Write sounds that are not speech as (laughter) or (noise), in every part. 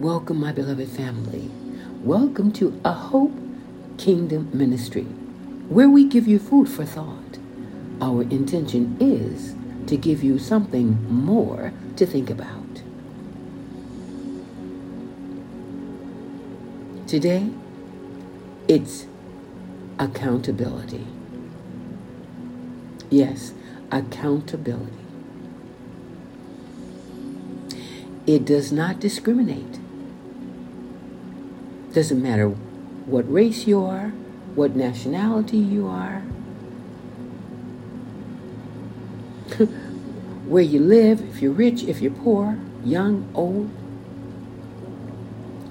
Welcome, my beloved family. Welcome to A Hope Kingdom Ministry, where we give you food for thought. Our intention is to give you something more to think about. Today, it's accountability. Yes, accountability. It does not discriminate. Doesn't matter what race you are, what nationality you are, (laughs) where you live, if you're rich, if you're poor, young, old.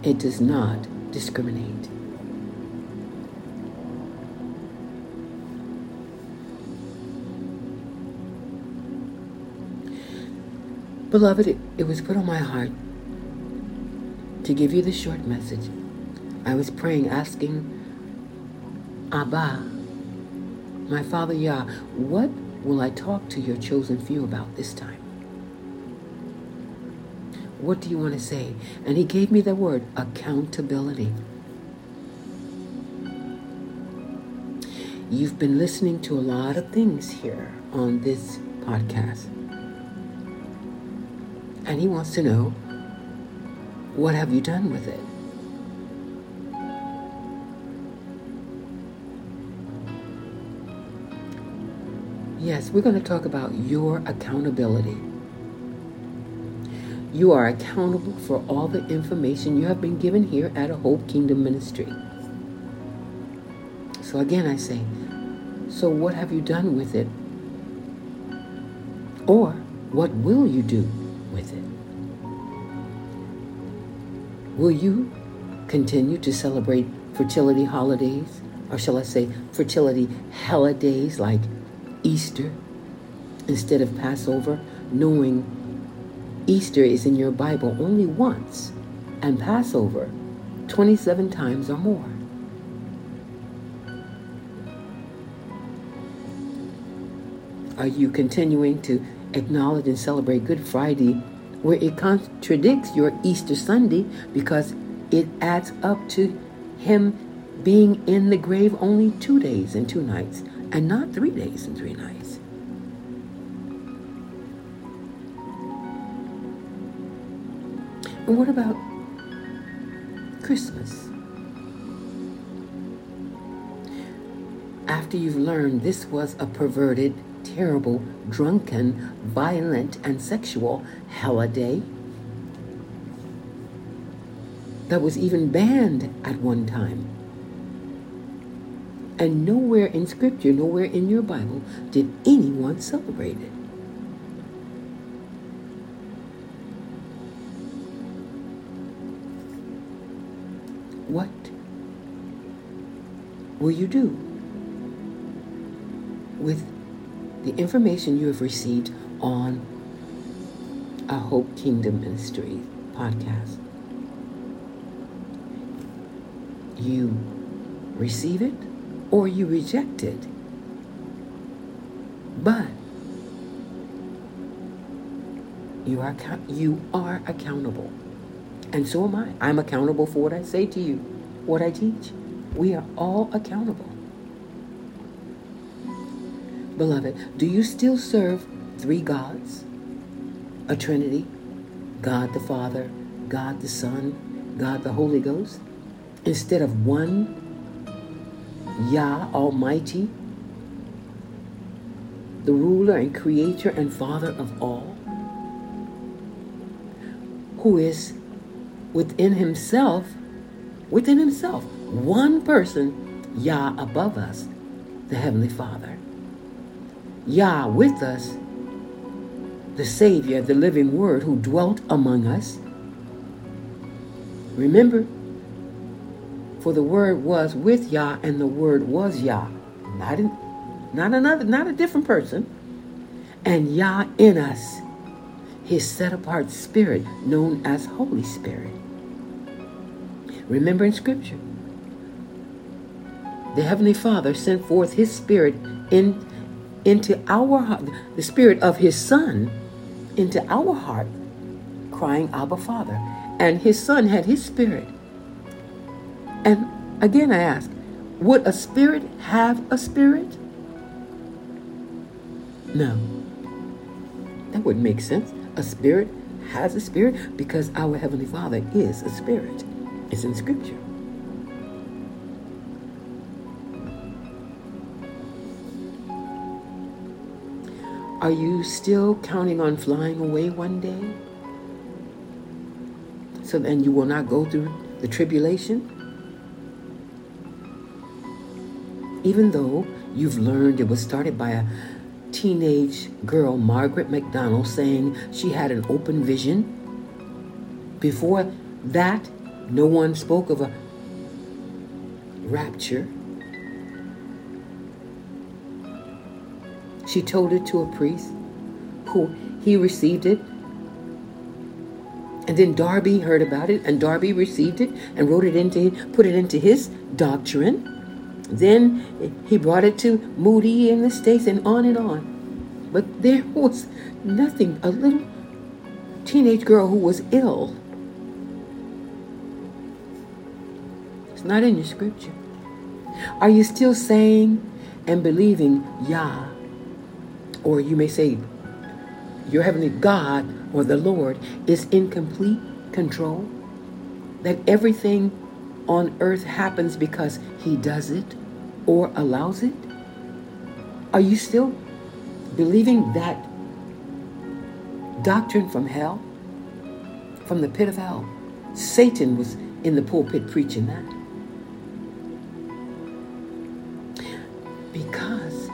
It does not discriminate. Beloved, it, it was put on my heart to give you this short message. I was praying, asking Abba, my Father Yah, what will I talk to your chosen few about this time? What do you want to say? And he gave me the word accountability. You've been listening to a lot of things here on this podcast. And he wants to know what have you done with it? Yes, we're going to talk about your accountability. You are accountable for all the information you have been given here at a Hope Kingdom Ministry. So again, I say, so what have you done with it? Or what will you do with it? Will you continue to celebrate fertility holidays? Or shall I say fertility holidays like Easter instead of Passover, knowing Easter is in your Bible only once and Passover 27 times or more? Are you continuing to acknowledge and celebrate Good Friday where it contradicts your Easter Sunday because it adds up to him being in the grave only two days and two nights and not three days and three nights. And what about Christmas? After you've learned this was a perverted, terrible, drunken, violent, and sexual holiday that was even banned at one time. And nowhere in Scripture, nowhere in your Bible, did anyone celebrate it. What will you do with the information you have received on a Hope Kingdom Ministry podcast? You receive it or you reject it. But you are you are accountable. And so am I. I'm accountable for what I say to you, what I teach. We are all accountable. Beloved, do you still serve three gods? A Trinity? God the Father, God the Son, God the Holy Ghost? Instead of one Yah Almighty, the ruler and creator and father of all, who is within himself, within himself, one person, Yah above us, the Heavenly Father. Yah with us, the Savior, the living Word who dwelt among us. Remember, for the Word was with Yah, and the Word was Yah. Not, in, not another, not a different person. And Yah in us, his set apart spirit known as Holy Spirit. Remember in Scripture, the Heavenly Father sent forth His Spirit in, into our heart, the Spirit of His Son into our heart, crying, Abba, Father. and his son had his spirit. And again, I ask, would a spirit have a spirit? No. That wouldn't make sense. A spirit has a spirit because our Heavenly Father is a spirit. It's in Scripture. Are you still counting on flying away one day? So then you will not go through the tribulation? Even though you've learned it was started by a teenage girl, Margaret MacDonald, saying she had an open vision. Before that, no one spoke of a rapture. She told it to a priest who he received it. And then Darby heard about it, and Darby received it and wrote it into, put it into his doctrine. Then he brought it to Moody in the States and on and on. But there (laughs) was nothing, a little teenage girl who was ill. It's not in your scripture. Are you still saying and believing Yah or you may say your heavenly God or the Lord is in complete control, that everything on earth happens because he does it or allows it? Are you still believing that doctrine from hell? From the pit of hell? Satan was in the pulpit preaching that. Because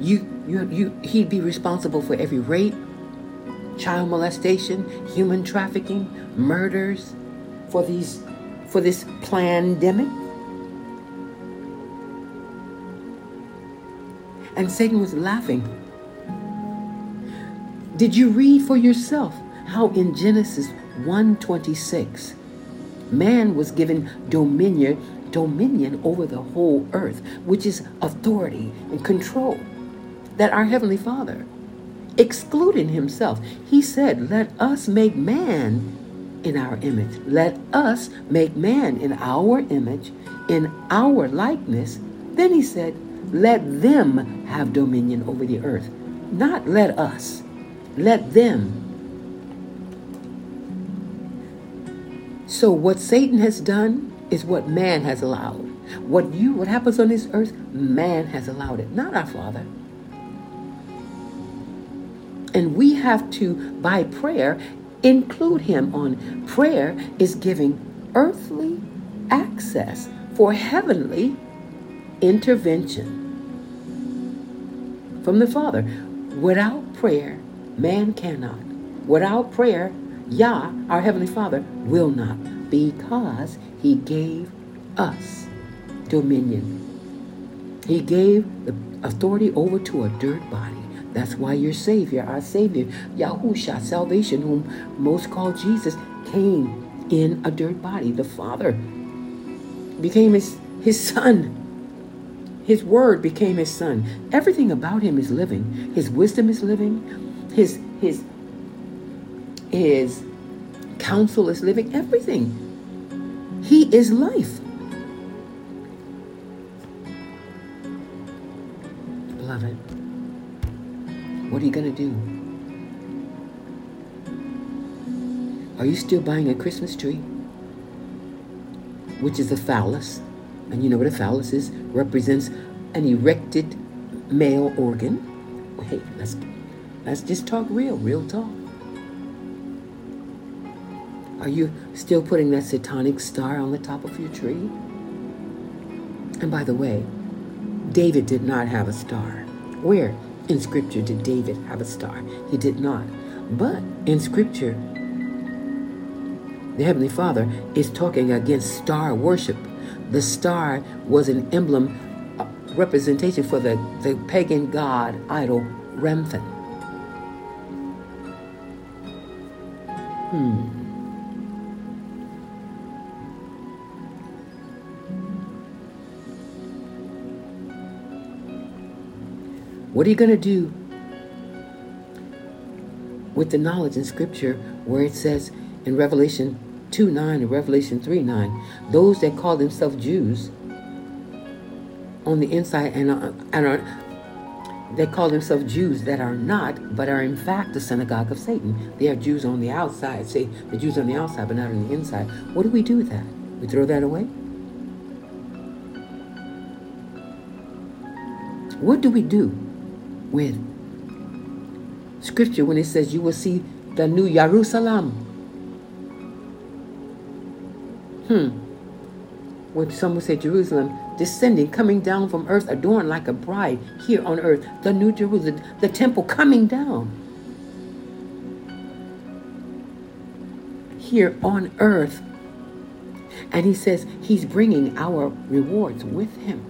you, you, you, he'd be responsible for every rape, child molestation, human trafficking, murders, for these, for this pandemic. And Satan was laughing. Did you read for yourself how in Genesis 1:26 man was given dominion dominion over the whole earth, which is authority and control? that our Heavenly Father, excluding Himself, He said, Let us make man in our image. Let us make man in our image, in our likeness. Then He said, Let them have dominion over the earth. Not let us, let them. So, what Satan has done is what man has allowed. What you, what happens on this earth, man has allowed it, not our Father. And we have to, by prayer, include him on prayer is giving earthly access for heavenly intervention from the Father. Without prayer, man cannot. Without prayer, Yah, our Heavenly Father, will not, because He gave us dominion. He gave the authority over to a dirt body. That's why your Savior, our Savior, Yahusha, salvation, whom most call Jesus, came in a dirt body. The Father became his, his Son. His Word became his Son. Everything about him is living. His wisdom is living. His, his, his counsel is living. Everything. He is life. Beloved. What are you going to do? Are you still buying a Christmas tree? Which is a phallus. And you know what a phallus is? Represents an erected male organ. Hey, let's, let's just talk real, real talk. Are you still putting that satanic star on the top of your tree? And by the way, David did not have a star. Where? in Scripture did David have a star. He did not. But in Scripture, the Heavenly Father is talking against star worship. The star was an emblem, representation for the, the pagan god idol Remphan. Hmm. What are you going to do with the knowledge in Scripture where it says in Revelation 2 9 and Revelation 3 9, those that call themselves Jews on the inside and, are, and are, they call themselves Jews that are not, but are in fact the synagogue of Satan. They are Jews on the outside. Say the Jews on the outside, but not on the inside. What do we do with that? We throw that away? What do we do with scripture when it says you will see the new Jerusalem? Hmm. When someone say Jerusalem, descending, coming down from earth, adorned like a bride here on earth, the new Jerusalem, the temple coming down. Here on earth. And he says he's bringing our rewards with him.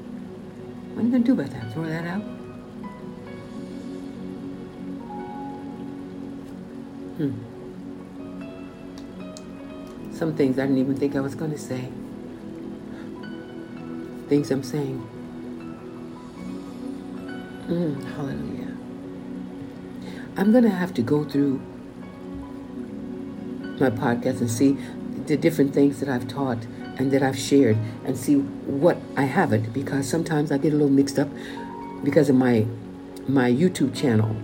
What are you going to do about that? Throw that out? Hmm. Some things I didn't even think I was going to say. Things I'm saying. Mm, hallelujah. I'm going to have to go through my podcast and see the different things that I've taught and that I've shared and see what I haven't because sometimes I get a little mixed up because of my my YouTube channel,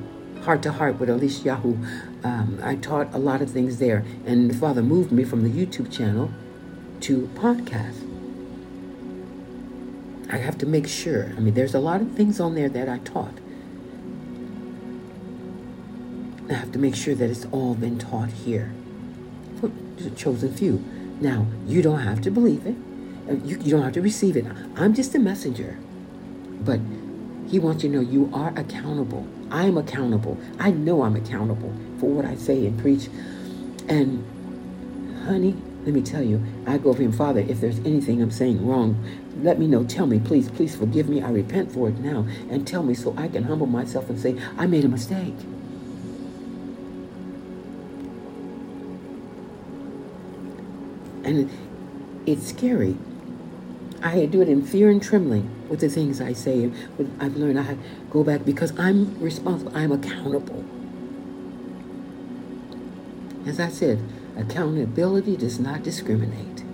Heart to Heart with Alicia Yahoo. Um, I taught a lot of things there, and the Father moved me from the YouTube channel to podcast. I have to make sure. I mean, there's a lot of things on there that I taught. I have to make sure that it's all been taught here for the chosen few. Now, you don't have to believe it. Uh, you, you don't have to receive it. I'm just a messenger. But he wants you to know you are accountable. I'm accountable. I know I'm accountable for what I say and preach. And, honey, let me tell you, I go to him, Father, if there's anything I'm saying wrong, let me know. Tell me, please, please forgive me. I repent for it now. And tell me so I can humble myself and say, I made a mistake. And it's scary. I do it in fear and trembling with the things I say. I've learned I go back because I'm responsible. I'm accountable. As I said, accountability does not discriminate.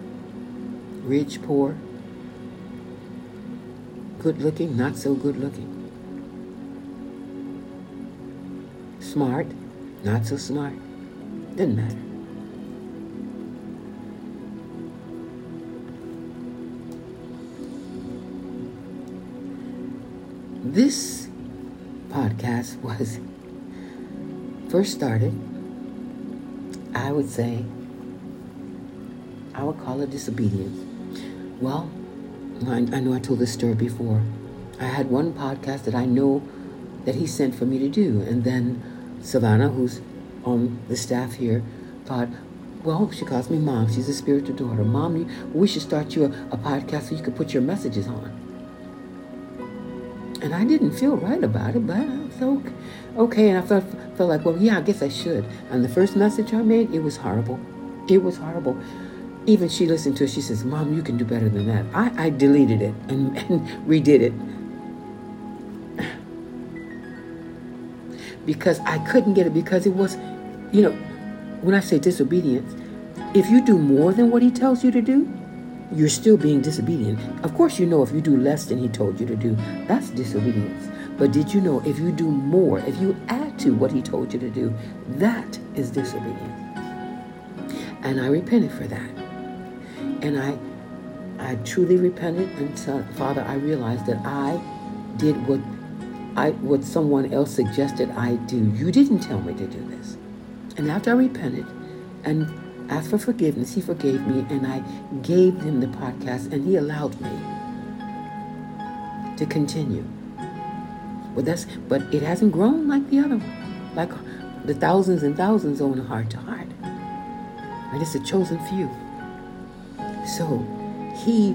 Rich, poor, good looking, not so good looking. Smart, not so smart. Doesn't matter. This podcast was first started, I would say, I would call it disobedience. Well, I, I know I told this story before. I had one podcast that I know that he sent for me to do, and then Savannah, who's on the staff here, thought, well, she calls me mom. She's a spiritual daughter. Mom, we should start you a, a podcast so you could put your messages on. And I didn't feel right about it, but I was okay. okay. And I felt, felt like, well, yeah, I guess I should. And the first message I made, it was horrible. It was horrible. Even she listened to it. She says, Mom, you can do better than that. I, I deleted it and, (laughs) and redid it. Because I couldn't get it because it was, you know, when I say disobedience, if you do more than what he tells you to do, you're still being disobedient. Of course, you know if you do less than he told you to do, that's disobedience. But did you know if you do more, if you add to what he told you to do, that is disobedience? And I repented for that. And I I truly repented and said, Father, I realized that I did what I what someone else suggested I do. You didn't tell me to do this. And after I repented and asked for forgiveness. He forgave me, and I gave him the podcast, and he allowed me to continue. But that's but it hasn't grown like the other one, like the thousands and thousands on heart to heart. And it's a chosen few. So he,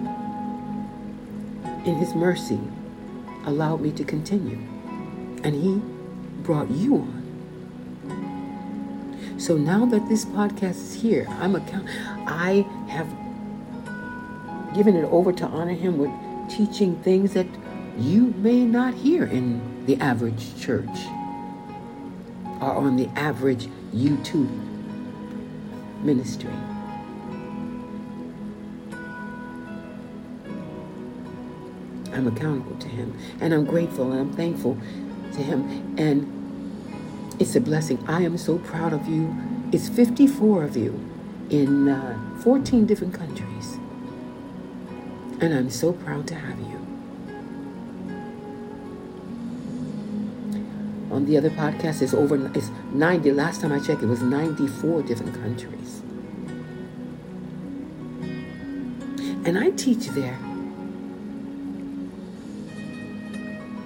in his mercy, allowed me to continue. And he brought you on. So now that this podcast is here, I'm account I have given it over to honor him with teaching things that you may not hear in the average church. or on the average YouTube ministry. I'm accountable to him and I'm grateful and I'm thankful to him and it's a blessing. I am so proud of you. It's 54 of you in uh, 14 different countries. And I'm so proud to have you. On the other podcast, it's over, it's 90. Last time I checked, it was 94 different countries. And I teach there,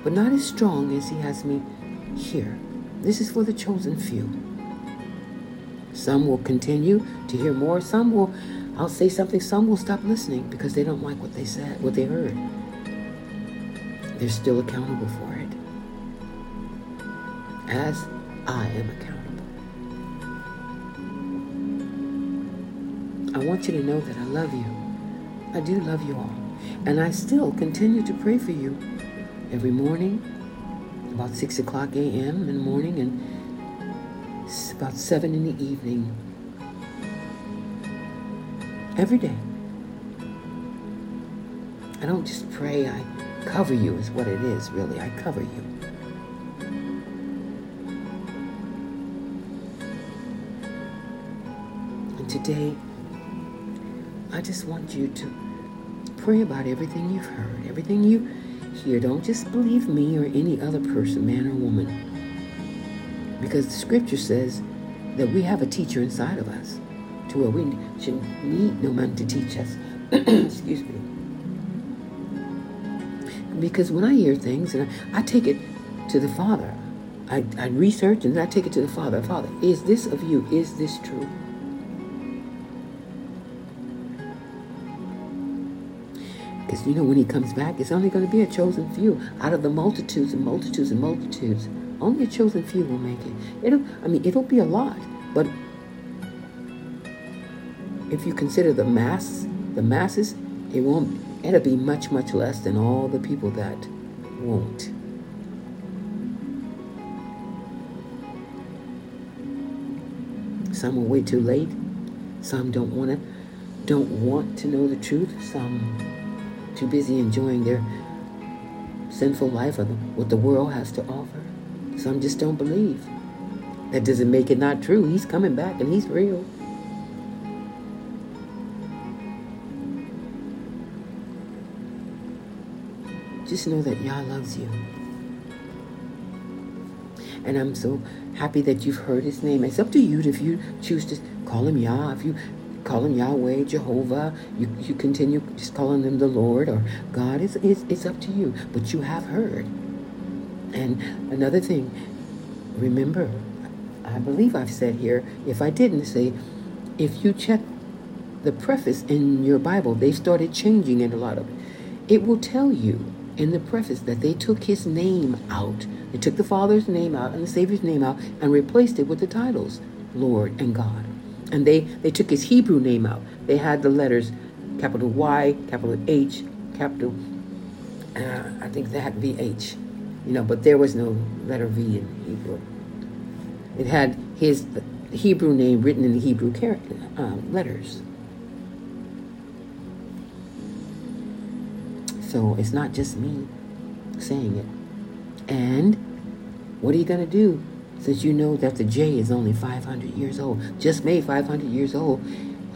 but not as strong as he has me here. This is for the chosen few. Some will continue to hear more. Some will, I'll say something, some will stop listening because they don't like what they said, what they heard. They're still accountable for it. As I am accountable. I want you to know that I love you. I do love you all. And I still continue to pray for you every morning, about 6 o'clock a.m. in the morning, and about 7 in the evening. Every day. I don't just pray, I cover you, is what it is, really. I cover you. And today, I just want you to pray about everything you've heard, everything you hear. Don't just believe me or any other person, man or woman. Because the scripture says that we have a teacher inside of us to where we should need no man to teach us. (clears throat) Excuse me. Because when I hear things and I, I take it to the Father, I, I research and I take it to the Father. Father, is this of you? Is this true? Because you know, when he comes back, it's only going to be a chosen few out of the multitudes and multitudes and multitudes. Only a chosen few will make it. It'll, I mean, it'll be a lot, but if you consider the mass, the masses, it won't. It'll be much, much less than all the people that won't. Some are way too late. Some don't want to, don't want to know the truth. Some too busy enjoying their sinful life or what the world has to offer. Some just don't believe. That doesn't make it not true. He's coming back and he's real. Just know that Yah loves you. And I'm so happy that you've heard his name. It's up to you if you choose to call him Yah. If you call him Yahweh, Jehovah, you, you continue just calling him the Lord or God. It's, it's, it's up to you. But you have heard. And another thing, remember, I believe I've said here, if I didn't say, if you check the preface in your Bible, they started changing it a lot of it. It will tell you in the preface that they took his name out. They took the Father's name out and the Savior's name out and replaced it with the titles Lord and God. And they, they took his Hebrew name out. They had the letters capital Y, capital H, capital, uh, I think that VH you know, but there was no letter V in Hebrew. It had his Hebrew name written in the Hebrew character, um, letters. So it's not just me saying it. And what are you going to do since you know that the J is only 500 years old? Just made 500 years old.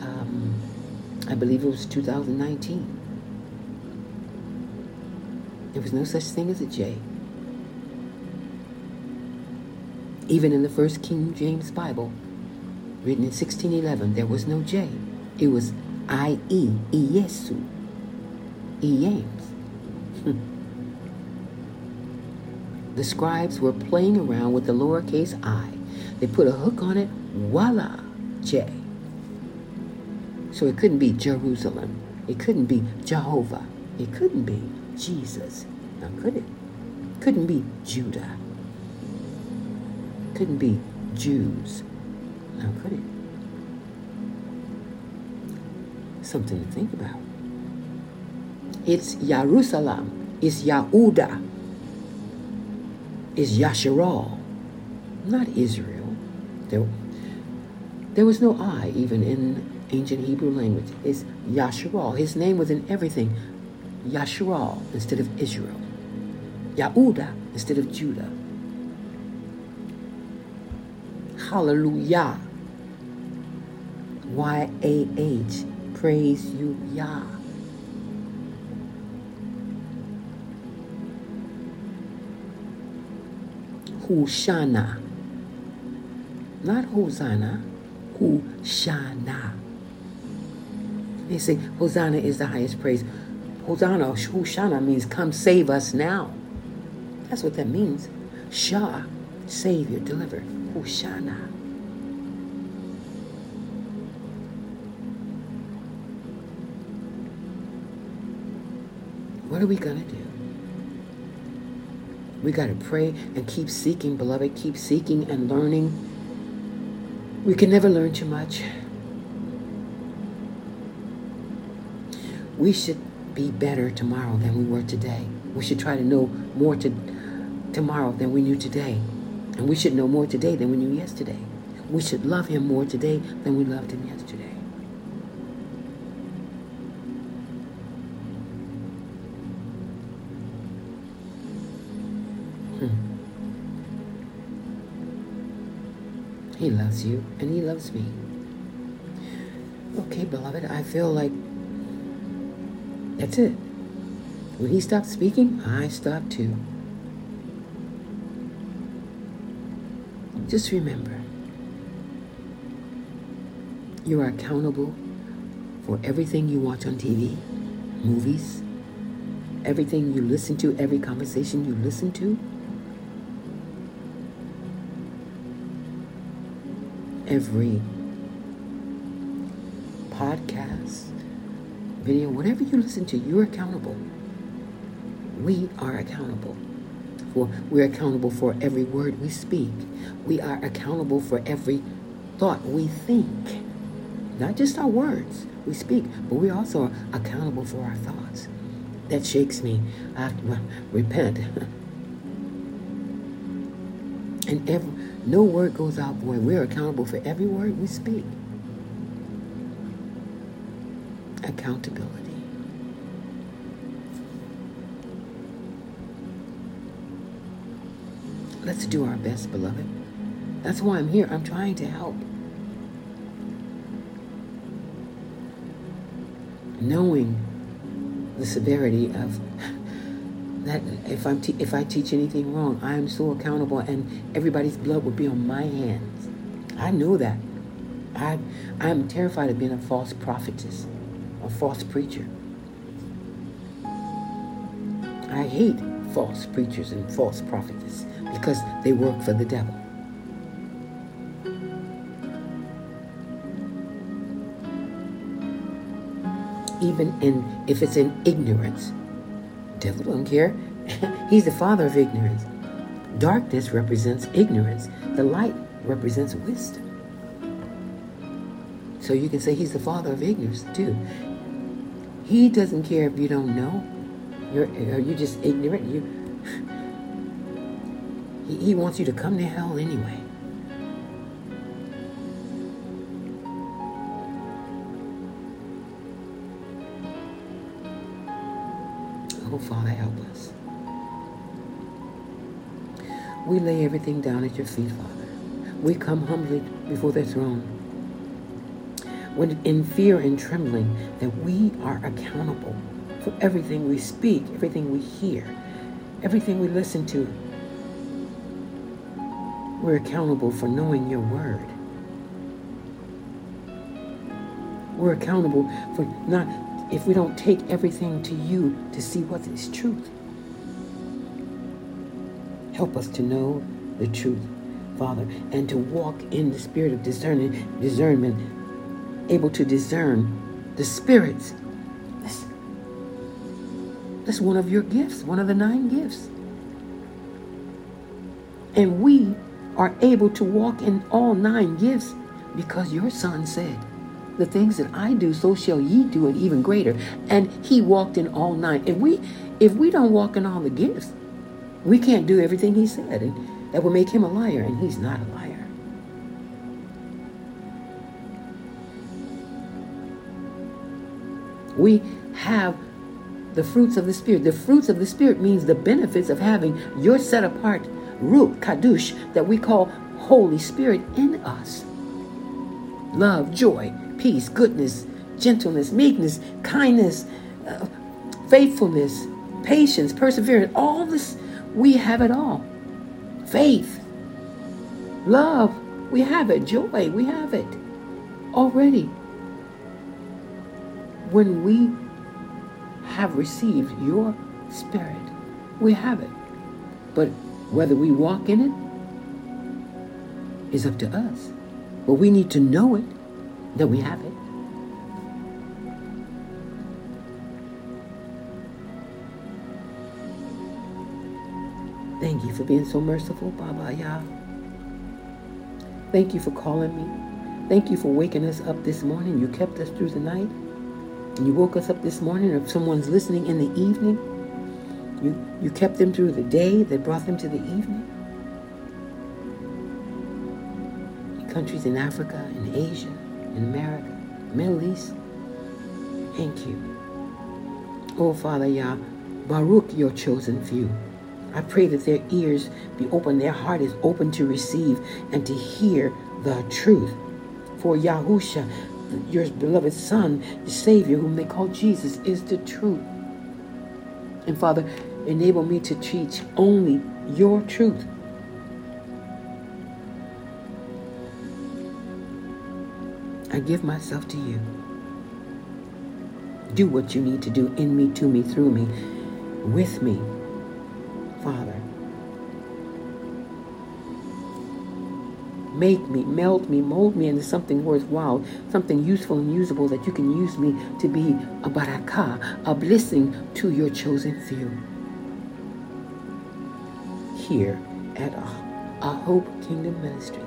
Um, I believe it was 2019. There was no such thing as a J. Even in the first King James Bible, written in 1611, there was no J. It was I-E, Iyesu, Iyames. The scribes were playing around with the lowercase i. They put a hook on it, voila, J. So it couldn't be Jerusalem. It couldn't be Jehovah. It couldn't be Jesus. Now, could it? Couldn't be Judah couldn't be Jews. Now, could it? Something to think about. It's Jerusalem. It's Yahuda. It's Yasharal, not Israel. There, there was no I even in ancient Hebrew language. It's Yasharal. His name was in everything. Yasharal instead of Israel. Yahuda instead of Judah. Hallelujah. Y A H. Praise you, Yah. Hushana. Not Hosanna. Hushana. They say Hosanna is the highest praise. Hosanna, Hoshana means come save us now. That's what that means. Shah, Savior, deliver. Hoshana. What are we going to do? We got to pray and keep seeking, beloved. Keep seeking and learning. We can never learn too much. We should be better tomorrow than we were today. We should try to know more to, tomorrow than we knew today. And we should know more today than we knew yesterday. We should love him more today than we loved him yesterday. He loves you and he loves me. Okay, beloved, I feel like that's it. When he stopped speaking, I stopped too. Just remember, you are accountable for everything you watch on TV, movies, everything you listen to, every conversation you listen to, every podcast, video, whatever you listen to, you're accountable. We are accountable. For we're accountable for every word we speak. We are accountable for every thought we think. Not just our words we speak, but we also are accountable for our thoughts. That shakes me. I well, repent. (laughs) and every, no word goes out void. We're accountable for every word we speak. accountability. Let's do our best, beloved. That's why I'm here. I'm trying to help. Knowing the severity of that if I'm te- if I teach anything wrong, I am so accountable, and everybody's blood will be on my hands. I know that. I I'm terrified of being a false prophetess a false preacher. I hate false preachers and false prophets because they work for the devil. Even in if it's in ignorance. Devil don't care. (laughs) He's the father of ignorance. Darkness represents ignorance. The light represents wisdom. So you can say he's the father of ignorance too. He doesn't care if you don't know. You're, are you just ignorant? You, (laughs) he, he wants you to come to hell anyway. Father, help us. We lay everything down at your feet, Father. We come humbly before the throne when in fear and trembling that we are accountable for everything we speak, everything we hear, everything we listen to. We're accountable for knowing your word. We're accountable for not, if we don't take everything to you to see what is truth. Help us to know the truth, Father, and to walk in the spirit of discerning, discernment able to discern the spirits. That's, that's one of your gifts, one of the nine gifts. And we are able to walk in all nine gifts because your son said, the things that I do, so shall ye do, and even greater. And he walked in all nine. If we if we don't walk in all the gifts, we can't do everything he said. And that will make him a liar, and he's not a liar. We have the fruits of the Spirit. The fruits of the Spirit means the benefits of having your set apart ruach, kadush, that we call Holy Spirit in us love, joy, peace, goodness, gentleness, meekness, kindness, uh, faithfulness, patience, perseverance. All this, we have it all. Faith, love, we have it. Joy, we have it already. When we have received your spirit, we have it. But whether we walk in it is up to us. But we need to know it, that we have it. Thank you for being so merciful, Baba Yah. Thank you for calling me. Thank you for waking us up this morning. You kept us through the night. And you woke us up this morning. If someone's listening in the evening, you, you kept them through the day that brought them to the evening. countries in Africa, and Asia, in America, Middle East. Thank you. Oh, Father Yah, Baruch your chosen few. I pray that their ears be open, their heart is open to receive and to hear the truth. For Yahusha, your beloved Son, the Savior, whom they call Jesus, is the truth. And Father, enable me to teach only your truth I give myself to you. Do what you need to do in me, to me, through me, with me, Father. Make me, melt me, mold me into something worthwhile, something useful and usable that you can use me to be a barakah, a blessing to your chosen few. Here at a, a Hope Kingdom Ministry.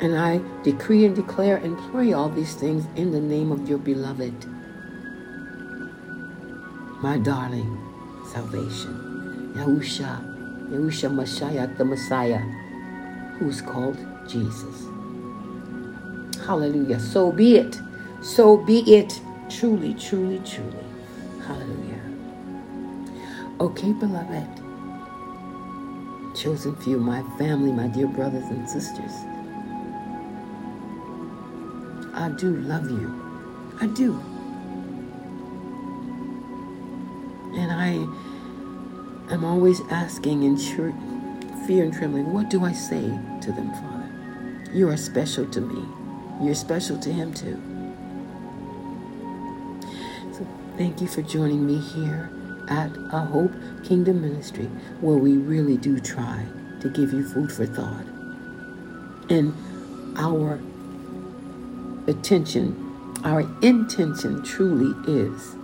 And I decree and declare and pray all these things in the name of your beloved, my darling, salvation, Yahusha, Yahusha Mashiach, the Messiah, who's called Jesus. Hallelujah. So be it. So be it. Truly, truly, truly. Hallelujah. Okay, beloved. Chosen few, my family, my dear brothers and sisters. I do love you. I do. And I am always asking in fear and trembling, what do I say to them, Father? You are special to me. You're special to him too. So thank you for joining me here at A Hope Kingdom Ministry, where we really do try to give you food for thought. And our attention, our intention truly is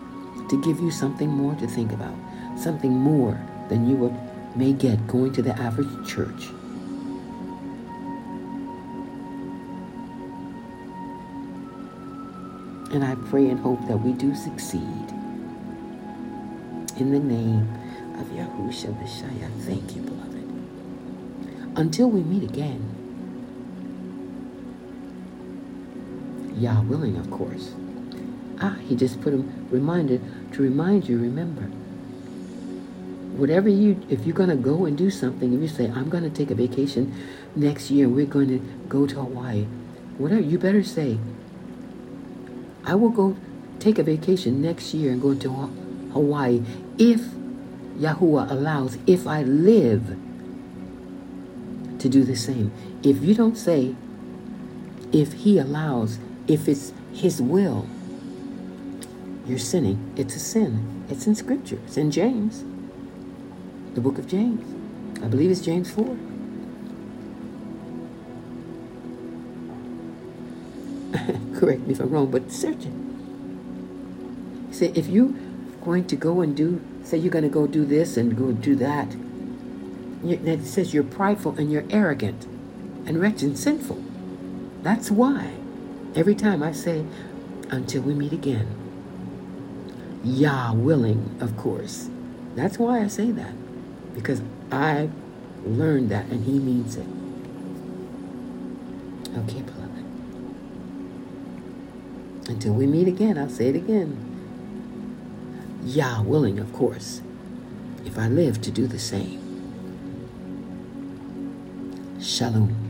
to give you something more to think about, something more than you may get going to the average church. And I pray and hope that we do succeed. In the name of Yahusha Bishaya, thank you, beloved. Until we meet again. Yah willing, of course. Ah, he just put a reminder to remind you, remember. Whatever you, if you're going to go and do something, if you say, I'm going to take a vacation next year we're going to go to Hawaii, whatever, you better say, I will go take a vacation next year and go to Hawaii if Yahuwah allows, if I live to do the same. If you don't say, if he allows, if it's His will, you're sinning. It's a sin. It's in Scripture. It's in James, the book of James. I believe it's James 4. (laughs) Correct me if I'm wrong, but search it. Say, if you're going to go and do, say you're going to go do this and go do that, that says you're prideful and you're arrogant and wretched and sinful. That's why. Every time I say, until we meet again. Yah willing, of course. That's why I say that. Because I learned that and he means it. Okay, beloved. Until we meet again, I'll say it again. Yah willing, of course, if I live to do the same. Shalom.